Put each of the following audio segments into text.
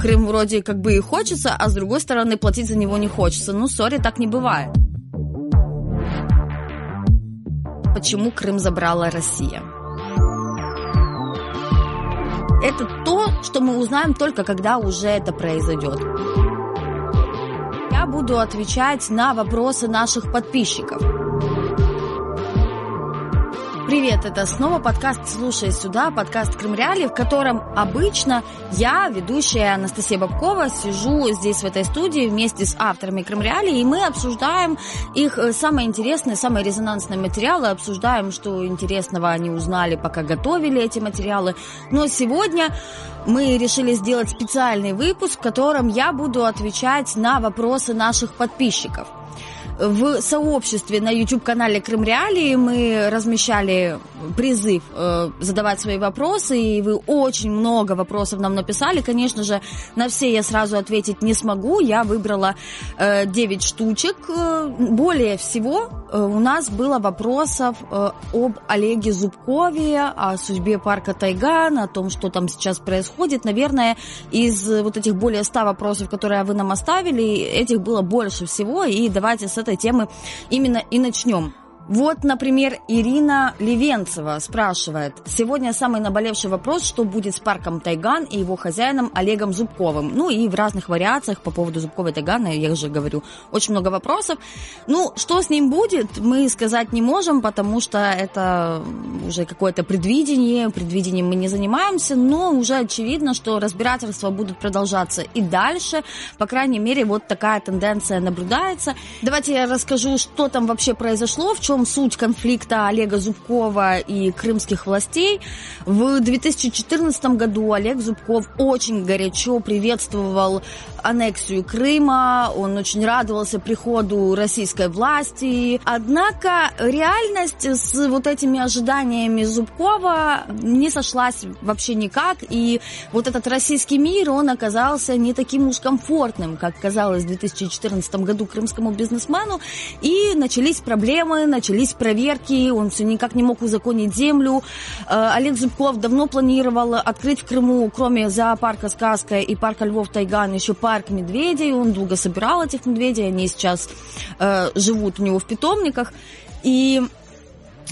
Крым вроде как бы и хочется, а с другой стороны платить за него не хочется. Ну, сори, так не бывает. Почему Крым забрала Россия? Это то, что мы узнаем только когда уже это произойдет. Я буду отвечать на вопросы наших подписчиков. Привет, это снова подкаст «Слушай сюда», подкаст «Крым Реали», в котором обычно я, ведущая Анастасия Бабкова, сижу здесь в этой студии вместе с авторами «Крым Реали», и мы обсуждаем их э, самые интересные, самые резонансные материалы, обсуждаем, что интересного они узнали, пока готовили эти материалы. Но сегодня мы решили сделать специальный выпуск, в котором я буду отвечать на вопросы наших подписчиков – в сообществе на YouTube-канале Крым Реалии мы размещали призыв э, задавать свои вопросы, и вы очень много вопросов нам написали. Конечно же, на все я сразу ответить не смогу. Я выбрала э, 9 штучек. Э, более всего э, у нас было вопросов э, об Олеге Зубкове, о судьбе парка Тайган, о том, что там сейчас происходит. Наверное, из вот этих более 100 вопросов, которые вы нам оставили, этих было больше всего. И давайте с этой этой темы именно и начнем. Вот, например, Ирина Левенцева спрашивает. Сегодня самый наболевший вопрос, что будет с парком Тайган и его хозяином Олегом Зубковым. Ну и в разных вариациях по поводу Зубкова и Тайгана, я уже говорю, очень много вопросов. Ну, что с ним будет, мы сказать не можем, потому что это уже какое-то предвидение, предвидением мы не занимаемся, но уже очевидно, что разбирательства будут продолжаться и дальше. По крайней мере, вот такая тенденция наблюдается. Давайте я расскажу, что там вообще произошло, в чем чем суть конфликта Олега Зубкова и крымских властей. В 2014 году Олег Зубков очень горячо приветствовал аннексию Крыма, он очень радовался приходу российской власти. Однако реальность с вот этими ожиданиями Зубкова не сошлась вообще никак, и вот этот российский мир, он оказался не таким уж комфортным, как казалось в 2014 году крымскому бизнесмену, и начались проблемы, начались проверки, он все никак не мог узаконить землю. Э, Олег Зубков давно планировал открыть в Крыму, кроме зоопарка «Сказка» и парка Львов-Тайган, еще парк медведей, он долго собирал этих медведей, они сейчас э, живут у него в питомниках. И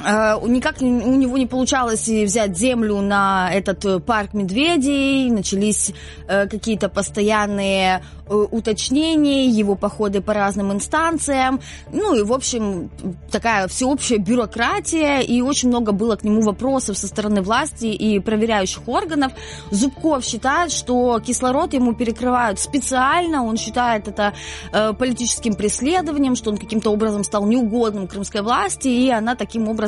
никак у него не получалось взять землю на этот э, парк медведей, начались uh, какие-то постоянные Э, уточнений, его походы по разным инстанциям. Ну и, в общем, такая всеобщая бюрократия, и очень много было к нему вопросов со стороны власти и проверяющих органов. Зубков считает, что кислород ему перекрывают специально, он считает это э, политическим преследованием, что он каким-то образом стал неугодным крымской власти, и она таким образом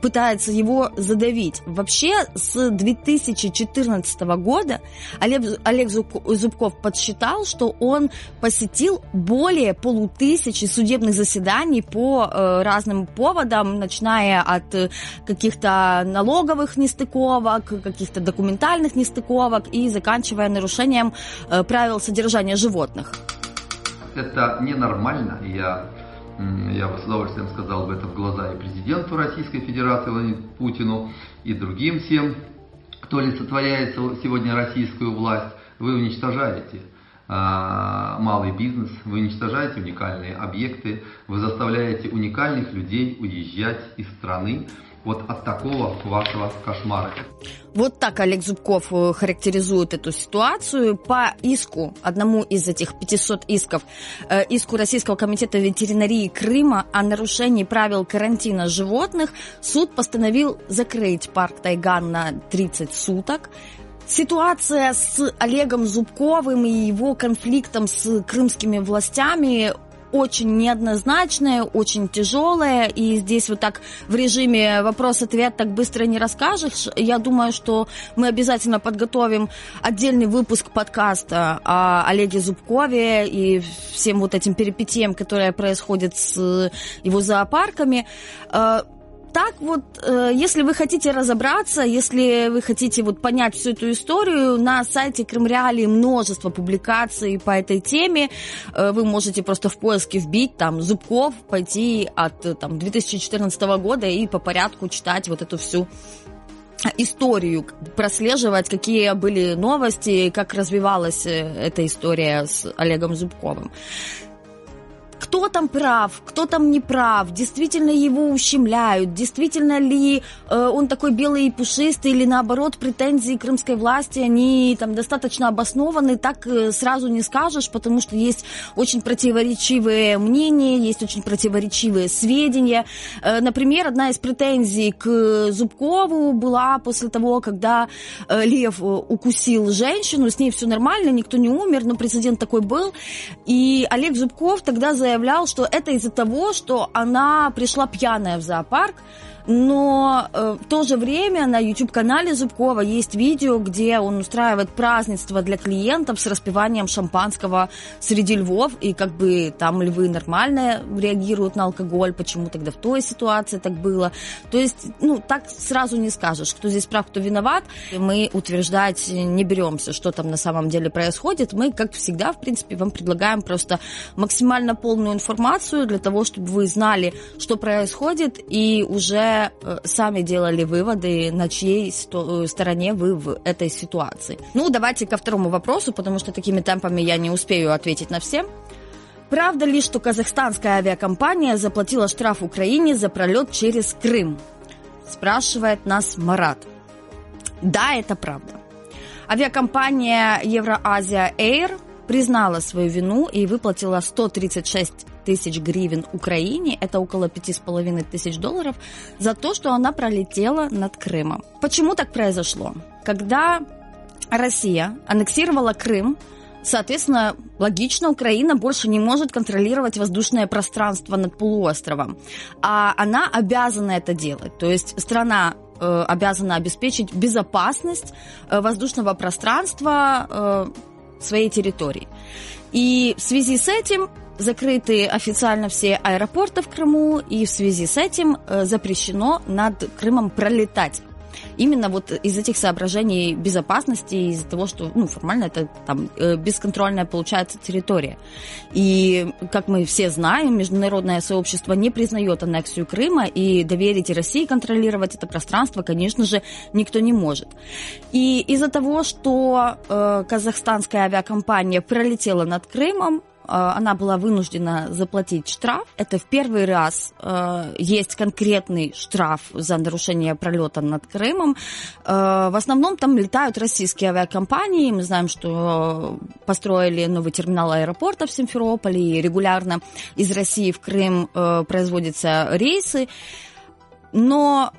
пытается его задавить. Вообще, с 2014 года Олег, Олег Зубков подсчитал, что он посетил более полутысячи судебных заседаний по э, разным поводам, начиная от э, каких-то налоговых нестыковок, каких-то документальных нестыковок и заканчивая нарушением э, правил содержания животных. Это ненормально, я я бы с удовольствием сказал бы это в глаза и президенту Российской Федерации Владимиру Путину, и другим всем, кто олицетворяет сегодня российскую власть. Вы уничтожаете а, малый бизнес, вы уничтожаете уникальные объекты, вы заставляете уникальных людей уезжать из страны вот от такого вашего кошмара. Вот так Олег Зубков э, характеризует эту ситуацию. По иску, одному из этих 500 исков, э, иску Российского комитета ветеринарии Крыма о нарушении правил карантина животных, суд постановил закрыть парк Тайган на 30 суток. Ситуация с Олегом Зубковым и его конфликтом с крымскими властями очень неоднозначная, очень тяжелая, и здесь вот так в режиме вопрос-ответ так быстро не расскажешь. Я думаю, что мы обязательно подготовим отдельный выпуск подкаста о Олеге Зубкове и всем вот этим перипетиям, которые происходят с его зоопарками. Э, так вот, э, если вы хотите разобраться, если вы хотите вот понять всю эту историю, на сайте Крымреалии множество публикаций по этой теме. Э, вы можете просто в поиске вбить там Зубков, пойти от там, 2014 года и по порядку читать вот эту всю историю, прослеживать, какие были новости, как развивалась э, эта история с Олегом Зубковым кто там прав, кто там не прав, действительно его ущемляют, действительно ли э, он такой белый и пушистый, или наоборот претензии крымской власти, они там достаточно обоснованы, так э, сразу не скажешь, потому что есть очень противоречивые мнения, есть очень противоречивые сведения. Э, например, одна из претензий к Зубкову была после того, когда э, Лев э, укусил женщину, с ней все нормально, никто не умер, но прецедент такой был, и Олег Зубков тогда заявил, заявлял, что это из-за того, что она пришла пьяная в зоопарк, но э, в то же время на YouTube-канале Зубкова есть видео, где он устраивает празднество для клиентов с распиванием шампанского среди львов, и как бы там львы нормально реагируют на алкоголь, почему тогда в той ситуации так было. То есть, ну, так сразу не скажешь, кто здесь прав, кто виноват. Мы утверждать не беремся, что там на самом деле происходит. Мы, как всегда, в принципе, вам предлагаем просто максимально полную информацию для того, чтобы вы знали, что происходит, и уже Э, сами делали выводы, на чьей э, стороне вы в этой ситуации. Ну, давайте ко второму вопросу, потому что такими темпами я не успею ответить на все. Правда ли, что казахстанская авиакомпания заплатила штраф Украине за пролет через Крым? Спрашивает нас Марат. Да, это правда. Авиакомпания Евроазия Air признала свою вину и выплатила 136 тысяч гривен Украине, это около пяти с половиной тысяч долларов, за то, что она пролетела над Крымом. Почему так произошло? Когда Россия аннексировала Крым, Соответственно, логично, Украина больше не может контролировать воздушное пространство над полуостровом. А она обязана это делать. То есть страна э, обязана обеспечить безопасность э, воздушного пространства э, своей территории. И в связи с этим закрыты официально все аэропорты в Крыму, и в связи с этим э, запрещено над Крымом пролетать. Именно вот из этих соображений безопасности, из-за того, что ну, формально это там э, бесконтрольная получается территория. И, как мы все знаем, международное сообщество не признает аннексию Крыма, и доверить России контролировать это пространство, конечно же, никто не может. И из-за того, что э, казахстанская авиакомпания пролетела над Крымом, она была вынуждена заплатить штраф. Это в первый раз э, есть конкретный штраф за нарушение пролета над Крымом. Э, в основном там летают российские авиакомпании. Мы знаем, что построили новый терминал аэропорта в Симферополе, и регулярно из России в Крым производятся рейсы. Но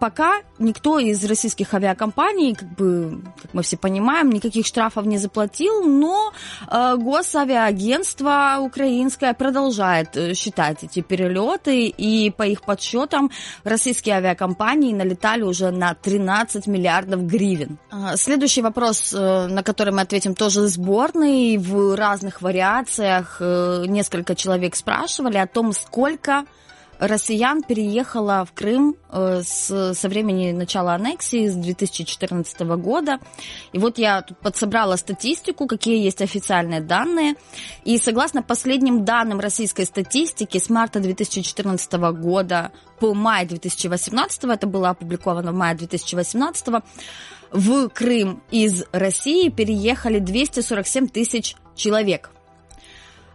пока никто из российских авиакомпаний, как бы, как мы все понимаем, никаких штрафов не заплатил, но э, госавиагентство украинское продолжает э, считать эти перелеты, и по их подсчетам российские авиакомпании налетали уже на 13 миллиардов гривен. Э, следующий вопрос, э, на который мы ответим, тоже сборный, в разных вариациях. Э, несколько человек спрашивали о том, сколько россиян переехало в Крым э, с, со времени начала аннексии с 2014 года. И вот я тут подсобрала статистику, какие есть официальные данные. И согласно последним данным российской статистики, с марта 2014 года по май 2018, это было опубликовано в мае 2018, в Крым из России переехали 247 тысяч человек.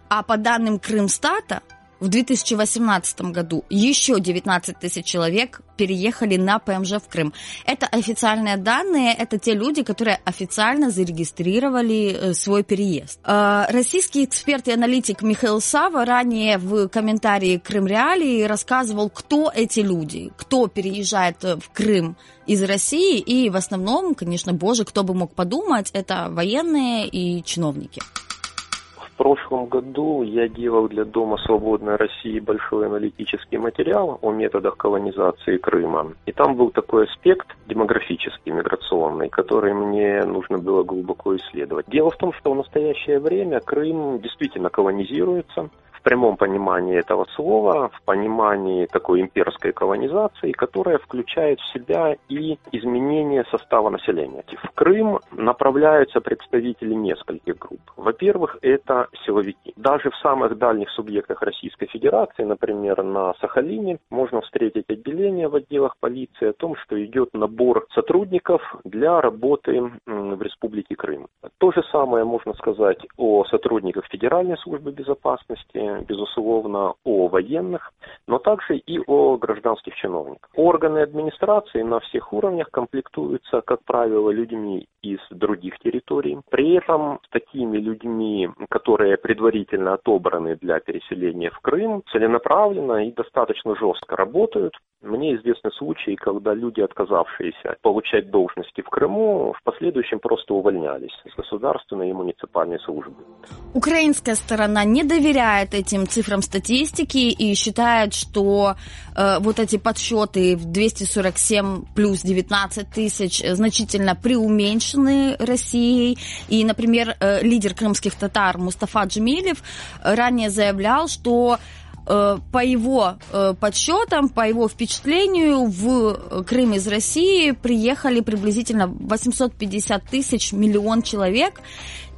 А по данным Крымстата, в 2018 году еще 19 тысяч человек переехали на ПМЖ в Крым. Это официальные данные, это те люди, которые официально зарегистрировали э, свой переезд. Э, российский эксперт и аналитик Михаил Сава ранее в комментарии Крым Реалии рассказывал, кто эти люди, кто переезжает в Крым из России, и в основном, конечно, боже, кто бы мог подумать, это военные и чиновники. В прошлом году я делал для Дома Свободной России большой аналитический материал о методах колонизации Крыма. И там был такой аспект демографический, миграционный, который мне нужно было глубоко исследовать. Дело в том, что в настоящее время Крым действительно колонизируется прямом понимании этого слова, в понимании такой имперской колонизации, которая включает в себя и изменение состава населения. В Крым направляются представители нескольких групп. Во-первых, это силовики. Даже в самых дальних субъектах Российской Федерации, например, на Сахалине, можно встретить отделение в отделах полиции о том, что идет набор сотрудников для работы в Республике Крым. То же самое можно сказать о сотрудниках Федеральной службы безопасности, безусловно, о военных, но также и о гражданских чиновниках. Органы администрации на всех уровнях комплектуются, как правило, людьми из других территорий. При этом с такими людьми, которые предварительно отобраны для переселения в Крым, целенаправленно и достаточно жестко работают. Мне известны случаи, когда люди, отказавшиеся получать должности в Крыму, в последующем просто увольнялись с государственной и муниципальной службы. Украинская сторона не доверяет этим цифрам статистики и считает, что э, вот эти подсчеты в 247 плюс 19 тысяч значительно преуменьшены Россией. И, например, э, лидер крымских татар Мустафа Джемилев ранее заявлял, что Э, по его э, подсчетам, по его впечатлению, в Крым из России приехали приблизительно 850 тысяч миллион человек.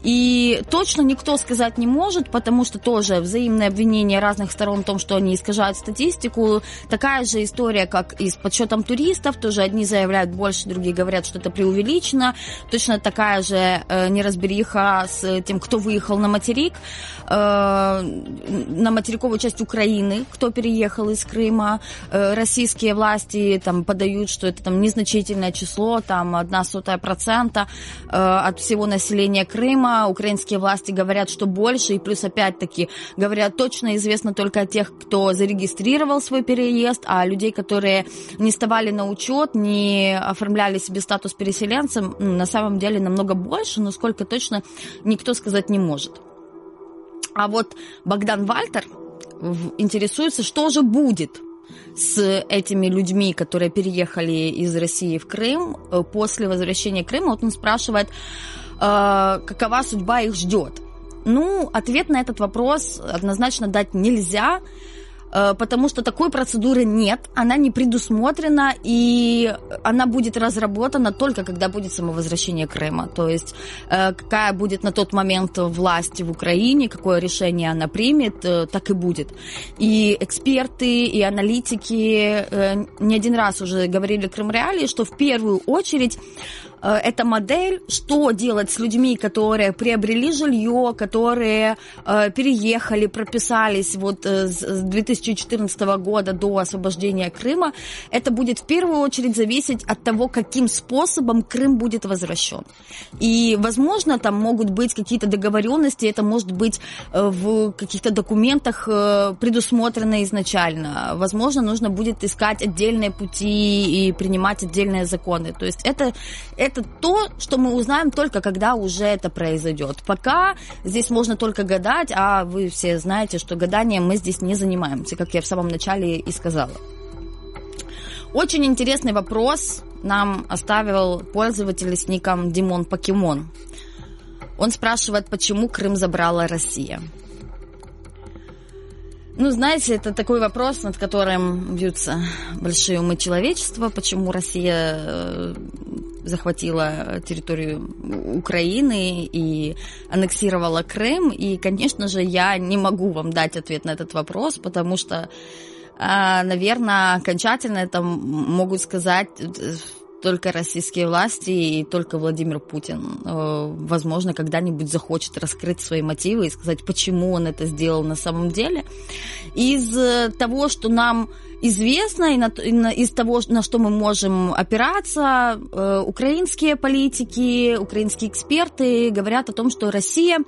И точно никто сказать не может, потому что тоже взаимное обвинение разных сторон в том, что они искажают статистику. Такая же история, как и с подсчетом туристов. Тоже одни заявляют больше, другие говорят, что это преувеличено. Точно такая же э, неразбериха с тем, кто выехал на материк, э, на материковую часть Украины, кто переехал из Крыма. Э, российские власти там подают, что это там незначительное число, там одна сотая процента э, от всего населения Крыма Крыма. Украинские власти говорят, что больше, и плюс опять-таки говорят, точно известно только о тех, кто зарегистрировал свой переезд, а людей, которые не вставали на учет, не оформляли себе статус переселенцем, на самом деле намного больше, но сколько точно никто сказать не может. А вот Богдан Вальтер интересуется, что же будет с этими людьми, которые переехали из России в Крым э, после возвращения Крыма. Вот он спрашивает, э, какова судьба их ждет? Ну, ответ на этот вопрос однозначно дать нельзя, э, потому что такой процедуры нет, она не предусмотрена, и она будет разработана только когда будет самовозвращение Крыма. То есть э, какая будет на тот момент власть в Украине, какое решение она примет, так и будет. И эксперты, и аналитики не один раз уже говорили Крым Реалии, что в первую очередь Э, эта модель, что делать с людьми, которые приобрели жилье, которые э, переехали, прописались вот э, с 2014 года до освобождения Крыма, это будет в первую очередь зависеть от того, каким способом Крым будет возвращен. И, возможно, там могут быть какие-то договоренности, это может быть в каких-то документах предусмотрено изначально. Возможно, нужно будет искать отдельные пути и принимать отдельные законы. То есть это это то, что мы узнаем только когда уже это произойдет. Пока здесь можно только гадать, а вы все знаете, что гаданием мы здесь не занимаемся, как я в самом начале и сказала. Очень интересный вопрос нам оставил пользователь с ником Димон Покемон. Он спрашивает, почему Крым забрала Россия. Ну, знаете, это такой вопрос, над которым бьются большие умы человечества, почему Россия э, захватила территорию Украины и аннексировала Крым. И, конечно же, я не могу вам дать ответ на этот вопрос, потому что, а, наверное, окончательно это могут сказать э, только российские власти и только Владимир Путин, э, возможно, когда-нибудь захочет раскрыть свои мотивы и сказать, почему он это сделал на самом деле. Из того, что нам известно, и, на, и на, из того, на что мы можем опираться, э, украинские политики, украинские эксперты говорят о том, что Россия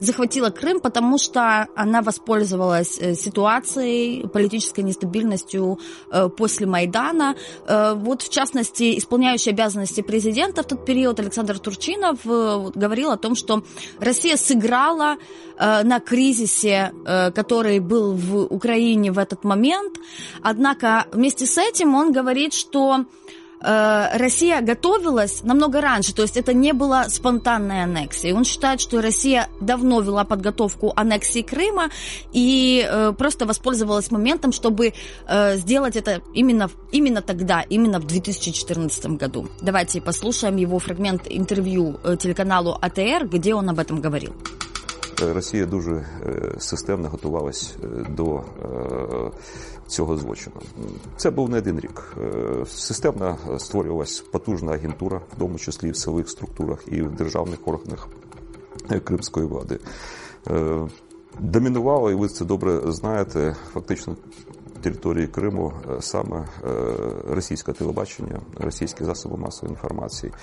захватила Крым, потому что она воспользовалась э, ситуацией, политической нестабильностью э, после Майдана. Э, вот, в частности, исполняющий обязанности президента в тот период Александр Турчинов э, говорил о том, что Россия сыграла э, на кризисе, э, который был в Украине в этот момент, Однако вместе с этим он говорит, что э, Россия готовилась намного раньше, то есть это не было спонтанной аннексией. Он считает, что Россия давно вела подготовку аннексии Крыма и э, просто воспользовалась моментом, чтобы э, сделать это именно, именно тогда, именно в 2014 году. Давайте послушаем его фрагмент интервью телеканалу АТР, где он об этом говорил. Росія дуже системно готувалась до цього злочину. Це був не один рік. Системно створювалась потужна агентура, в тому числі в силових структурах і в державних органах кримської влади. Домінувало, і ви це добре знаєте, фактично території Криму саме російське телебачення, російські засоби масової інформації.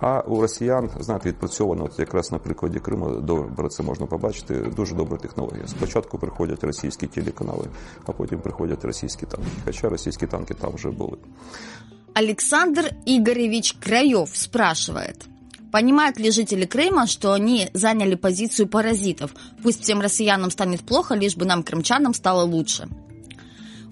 А у росіян, знаєте, відпрацьовано от якраз на прикладі Криму, добре це можна побачити, дуже добра технологія. Спочатку приходять російські телеканали, а потім приходять російські танки. Хоча російські танки там вже були. Александр Игоревич Краев спрашивает. Понимают ли жители Крыма, что они заняли позицию паразитов? Пусть всем россиянам станет плохо, лишь бы нам, крымчанам, стало лучше.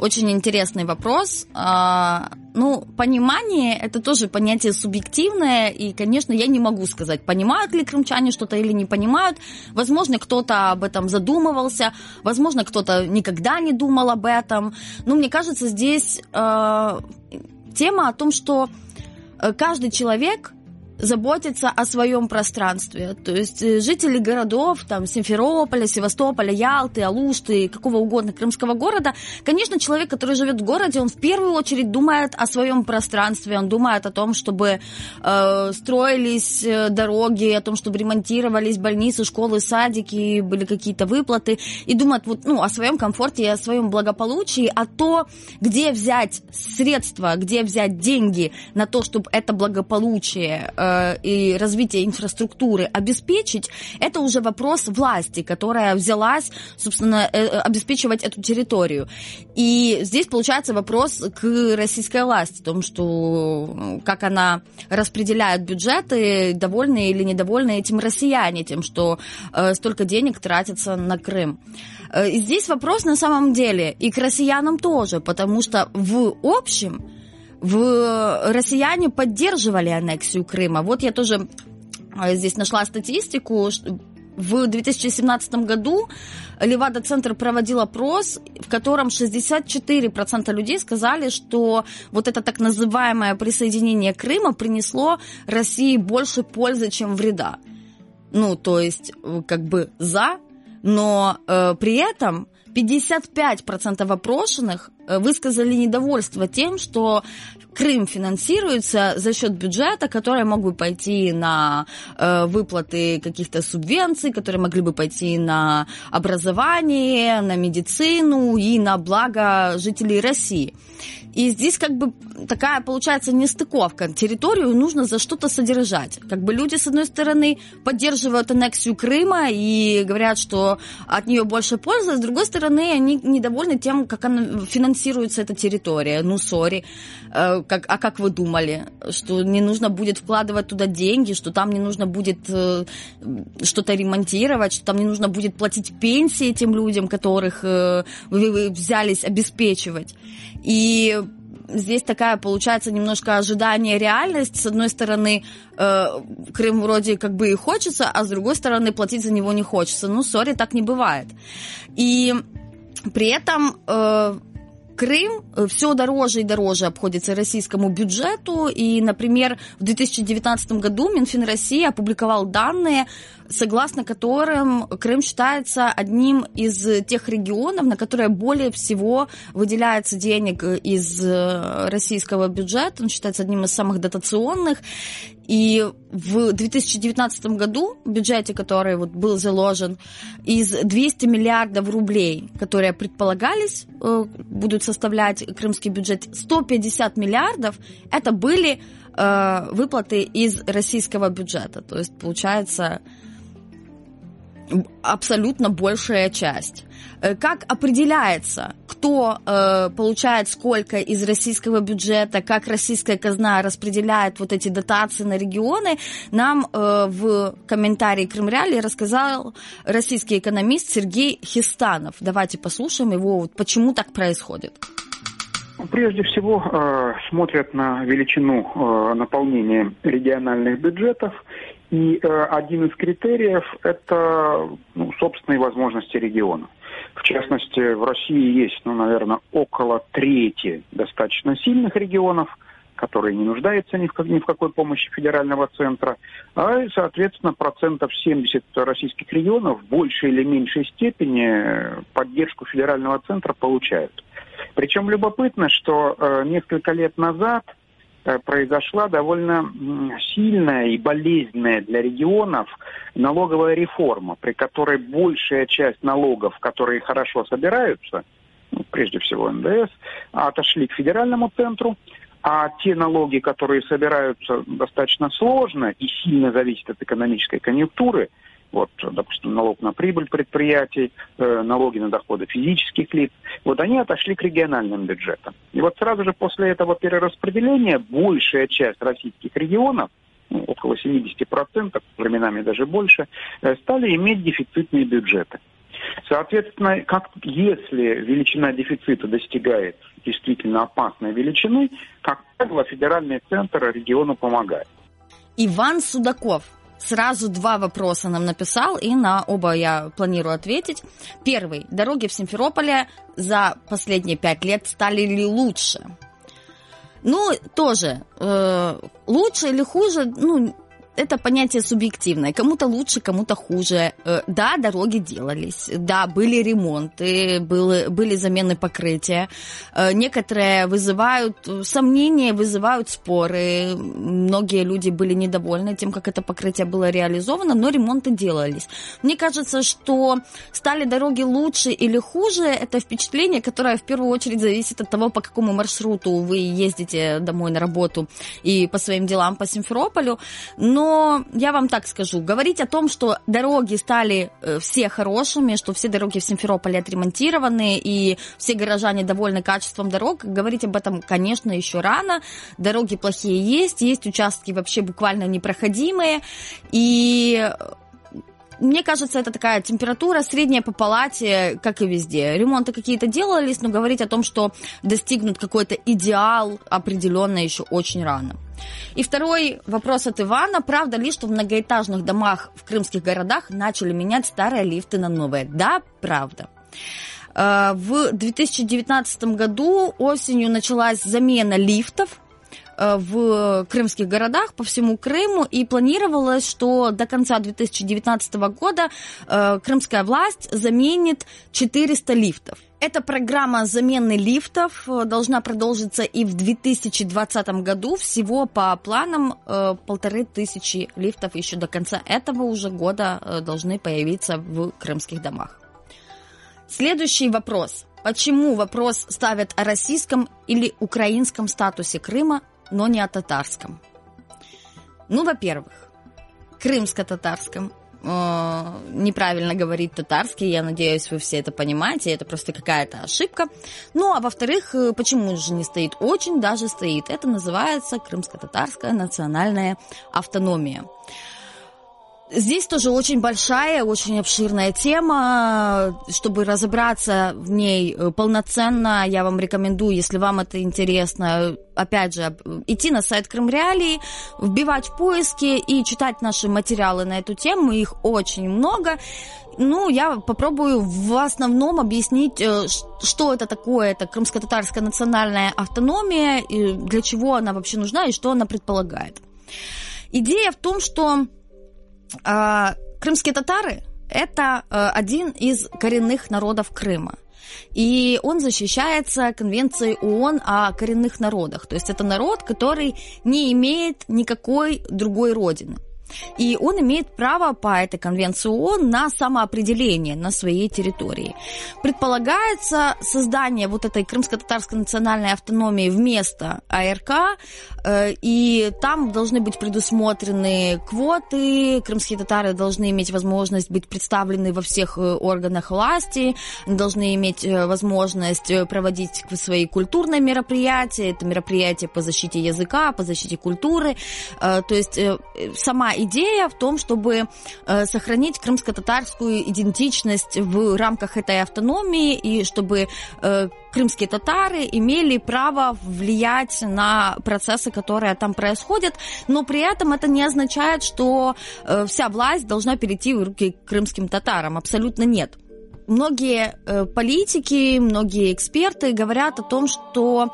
Очень интересный вопрос. А, ну, понимание – это тоже понятие субъективное, и, конечно, я не могу сказать, понимают ли крымчане что-то или не понимают. Возможно, кто-то об этом задумывался, возможно, кто-то никогда не думал об этом. Но мне кажется, здесь э, тема о том, что э, каждый человек – заботиться о своем пространстве. То есть э, жители городов, там, Симферополя, Севастополя, Ялты, Алушты, какого угодно крымского города, конечно, человек, который живет в городе, он в первую очередь думает о своем пространстве, он думает о том, чтобы э, строились э, дороги, о том, чтобы ремонтировались больницы, школы, садики, были какие-то выплаты, и думает вот, ну, о своем комфорте о своем благополучии, а то, где взять средства, где взять деньги на то, чтобы это благополучие э, Э, и развитие инфраструктуры обеспечить, это уже вопрос власти, которая взялась, собственно, э, э, обеспечивать эту территорию. И здесь получается вопрос к российской власти, о том, что ну, как она распределяет бюджеты, довольны или недовольны этим россияне, тем, что столько денег тратится на Крым. И здесь вопрос на самом деле и к россиянам тоже, потому что в общем в россияне поддерживали аннексию Крыма. Вот я тоже а, здесь нашла статистику. В 2017 году Левада-центр проводил опрос, в котором 64% людей сказали, что вот это так называемое присоединение Крыма принесло России больше пользы, чем вреда. Ну, то есть, как бы за, но э, при этом 55% опрошенных э, высказали недовольство тем, что Крым финансируется за счет бюджета, которые могут пойти на э, выплаты каких-то субвенций, которые могли бы пойти на образование, на медицину и на благо жителей России. И здесь как бы такая получается нестыковка. Территорию нужно за что-то содержать. Как бы люди, с одной стороны, поддерживают аннексию Крыма и говорят, что от нее больше пользы, а с другой стороны, они недовольны тем, как она финансируется эта территория. Ну, сори. Э, как, а как вы думали? Что не нужно будет вкладывать туда деньги, что там не нужно будет э, что-то ремонтировать, что там не нужно будет платить пенсии этим людям, которых э, вы взялись обеспечивать. И здесь такая получается немножко ожидание реальность. С одной стороны, Крым вроде как бы и хочется, а с другой стороны, платить за него не хочется. Ну, сори, так не бывает. И при этом э, Крым э, все дороже и дороже обходится российскому бюджету. И, например, в 2019 году Минфин России опубликовал данные, согласно которым Крым считается одним из тех регионов, на которые более всего выделяется денег из э, российского бюджета. Он считается одним из самых дотационных. И в 2019 году в бюджете, который вот был заложен, из 200 миллиардов рублей, которые предполагались, э, будут составлять крымский бюджет, 150 миллиардов, это были э, выплаты из российского бюджета. То есть, получается, абсолютно большая часть. Э, как определяется, кто э, получает сколько из российского бюджета, как российская казна распределяет вот эти дотации на регионы, нам э, в комментарии Крымреали рассказал российский экономист Сергей Хистанов. Давайте послушаем его, почему так происходит. Прежде всего э, смотрят на величину э, наполнения региональных бюджетов. И э, один из критериев – это ну, собственные возможности региона. В частности, в России есть, ну, наверное, около трети достаточно сильных регионов, которые не нуждаются ни в, ни в какой помощи федерального центра, а, соответственно, процентов 70 российских регионов в большей или меньшей степени поддержку федерального центра получают. Причем любопытно, что э, несколько лет назад э, произошла довольно сильная и болезненная для регионов налоговая реформа, при которой большая часть налогов, которые хорошо собираются, ну, прежде всего НДС, отошли к федеральному центру, а те налоги, которые собираются достаточно сложно и сильно зависят от экономической конъюнктуры, вот, допустим, налог на прибыль предприятий, э, налоги на доходы физических лиц, вот они отошли к региональным бюджетам. И вот сразу же после этого перераспределения большая часть российских регионов, ну, около 70%, временами даже больше, э, стали иметь дефицитные бюджеты. Соответственно, как, если величина дефицита достигает действительно опасной величины, как правило, федеральный центр региону помогает. Иван Судаков сразу два вопроса нам написал, и на оба я планирую ответить. Первый. Дороги в Симферополе за последние пять лет стали ли лучше? Ну, тоже, э, лучше или хуже, ну, это понятие субъективное. Кому-то лучше, кому-то хуже. Э, да, дороги делались, да, были ремонты, были, были замены покрытия. Э, некоторые вызывают сомнения, вызывают споры. Многие люди были недовольны тем, как это покрытие было реализовано, но ремонты делались. Мне кажется, что стали дороги лучше или хуже, это впечатление, которое в первую очередь зависит от того, по какому маршруту вы ездите домой на работу и по своим делам по Симферополю. Но но я вам так скажу, говорить о том, что дороги стали э, все хорошими, что все дороги в Симферополе отремонтированы и все горожане довольны качеством дорог, говорить об этом, конечно, еще рано. Дороги плохие есть, есть участки вообще буквально непроходимые. И мне кажется, это такая температура средняя по палате, как и везде. Ремонты какие-то делались, но говорить о том, что достигнут какой-то идеал определенно еще очень рано. И второй вопрос от Ивана. Правда ли, что в многоэтажных домах в крымских городах начали менять старые лифты на новые? Да, правда. Э, в 2019 году осенью началась замена лифтов в крымских городах по всему Крыму, и планировалось, что до конца 2019 года э, крымская власть заменит 400 лифтов. Эта программа замены лифтов э, должна продолжиться и в 2020 году. Всего по планам полторы тысячи лифтов еще до конца этого уже года должны появиться в крымских домах. Следующий вопрос. Почему вопрос ставят о российском или украинском статусе Крыма но не о татарском. Ну, во-первых, крымско-татарском. Э, неправильно говорить татарский, я надеюсь, вы все это понимаете, это просто какая-то ошибка. Ну, а во-вторых, э, почему же не стоит? Очень даже стоит. Это называется крымско-татарская национальная автономия. Здесь тоже очень большая, очень обширная тема. Чтобы разобраться в ней э, полноценно, я вам рекомендую, если вам это интересно, опять же, идти на сайт Крым Реалии, вбивать поиски и читать наши материалы на эту тему. Их очень много. Ну, я попробую в основном объяснить, э, что это такое, это крымско-татарская национальная автономия, для чего она вообще нужна и что она предполагает. Идея в том, что крымские татары – это э, один из коренных народов Крыма. И он защищается Конвенцией ООН о коренных народах. То есть это народ, который не имеет никакой другой родины. И он имеет право по этой конвенции ООН на самоопределение на своей территории. Предполагается создание вот этой крымско-татарской национальной автономии вместо АРК, э, и там должны быть предусмотрены квоты, крымские татары должны иметь возможность быть представлены во всех э, органах власти, должны иметь э, возможность проводить свои культурные мероприятия, это мероприятия по защите языка, по защите культуры, то есть сама идея в том, чтобы э, сохранить крымско-татарскую идентичность в рамках этой автономии и чтобы э, крымские татары имели право влиять на процессы, которые там происходят, но при этом это не означает, что э, вся власть должна перейти в руки крымским татарам. Абсолютно нет многие политики, многие эксперты говорят о том, что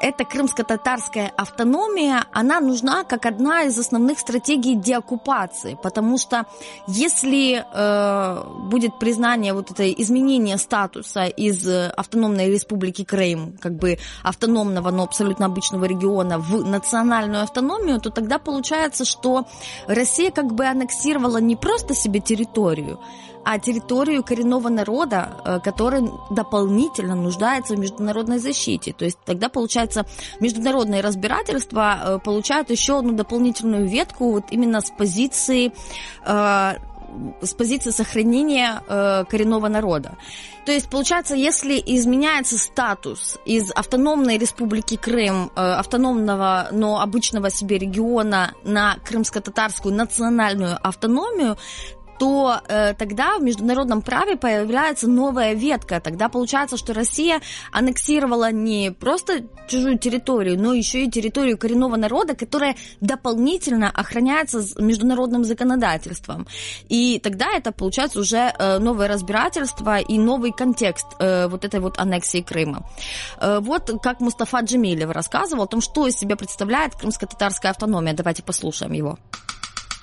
эта крымско-татарская автономия, она нужна как одна из основных стратегий деоккупации, потому что если э, будет признание вот это изменение статуса из автономной республики Крым, как бы автономного, но абсолютно обычного региона, в национальную автономию, то тогда получается, что Россия как бы аннексировала не просто себе территорию, а территорию коренного народа, э, который дополнительно нуждается в международной защите. То есть тогда, получается, международные разбирательства э, получают еще одну дополнительную ветку вот именно с позиции э, с позиции сохранения э, коренного народа. То есть, получается, если изменяется статус из автономной республики Крым, э, автономного, но обычного себе региона на крымско-татарскую национальную автономию, то э, тогда в международном праве появляется новая ветка. Тогда получается, что Россия аннексировала не просто чужую территорию, но еще и территорию коренного народа, которая дополнительно охраняется международным законодательством. И тогда это получается уже э, новое разбирательство и новый контекст э, вот этой вот аннексии Крыма. Э, вот как Мустафа Джемилев рассказывал о том, что из себя представляет крымско-татарская автономия. Давайте послушаем его.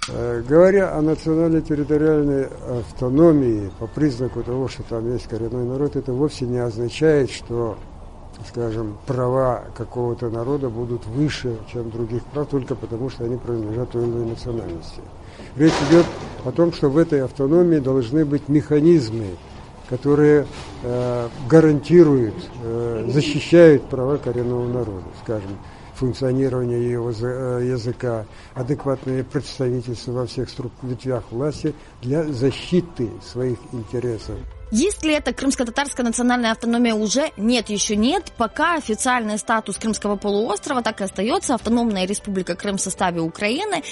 Э, говоря о национальной территориальной автономии по признаку того, что там есть коренной народ, это вовсе не означает, что, скажем, права какого-то народа будут выше, чем других прав, только потому, что они принадлежат той или иной национальности. Речь идет о том, что в этой автономии должны быть механизмы, которые э, гарантируют, э, защищают права коренного народа, скажем, функционирования его э, языка, адекватное представительство во всех ветвях власти для защиты своих интересов. Есть ли это крымско-татарская национальная автономия уже? Нет, еще нет. Пока официальный статус Крымского полуострова так и остается. Автономная республика Крым в составе Украины.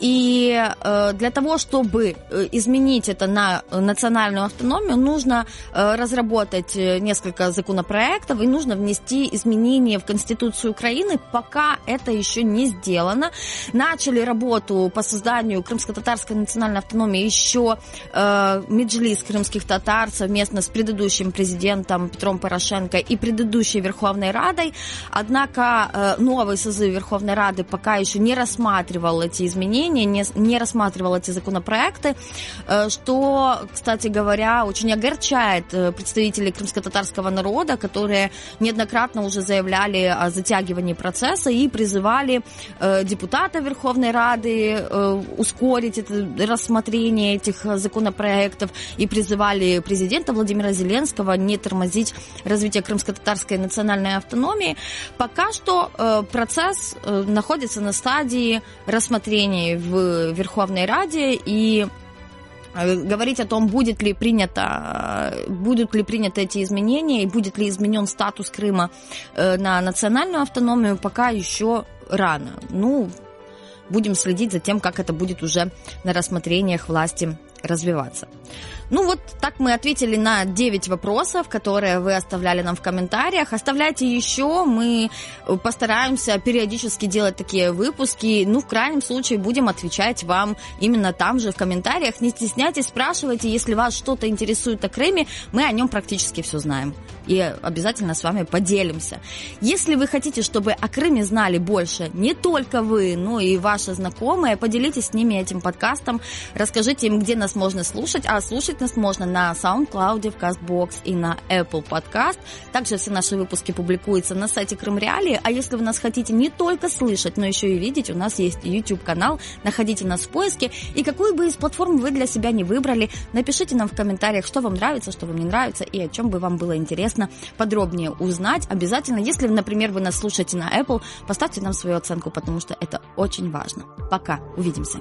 И э, для того, чтобы э, изменить это на национальную автономию, нужно э, разработать несколько законопроектов и нужно внести изменения в Конституцию Украины. Пока это еще не сделано. Начали работу по созданию крымско-татарской национальной автономии еще Меджлис крымских татар совместно с предыдущим президентом Петром Порошенко и предыдущей Верховной Радой. Однако э, новый созыв Верховной Рады пока еще не рассматривал эти изменения не, не рассматривал эти законопроекты, э, что, кстати говоря, очень огорчает э, представителей крымско-татарского народа, которые неоднократно уже заявляли о затягивании процесса и призывали депутата Верховной Рады ускорить это рассмотрение этих законопроектов и призывали президента Владимира Зеленского не тормозить развитие крымско-татарской национальной автономии. Пока что процесс находится на стадии рассмотрения в Верховной Раде и э, говорить о том, будет ли принято, будут ли приняты эти изменения и будет ли изменен статус Крыма э, на национальную автономию, пока еще рано. Ну, будем следить за тем, как это будет уже на рассмотрениях власти развиваться. Ну вот так мы ответили на 9 вопросов, которые вы оставляли нам в комментариях. Оставляйте еще, мы постараемся периодически делать такие выпуски. Ну, в крайнем случае, будем отвечать вам именно там же в комментариях. Не стесняйтесь, спрашивайте, если вас что-то интересует о Крыме, мы о нем практически все знаем. И обязательно с вами поделимся. Если вы хотите, чтобы о Крыме знали больше не только вы, но и ваши знакомые, поделитесь с ними этим подкастом, расскажите им, где нас можно слушать, а слушать Слушать нас можно на SoundCloud, в CastBox и на Apple Podcast. Также все наши выпуски публикуются на сайте Крым Реалии. А если вы нас хотите не только слышать, но еще и видеть, у нас есть YouTube-канал. Находите нас в поиске. И какую бы из платформ вы для себя не выбрали, напишите нам в комментариях, что вам нравится, что вам не нравится и о чем бы вам было интересно подробнее узнать. Обязательно, если, например, вы нас слушаете на Apple, поставьте нам свою оценку, потому что это очень важно. Пока. Увидимся.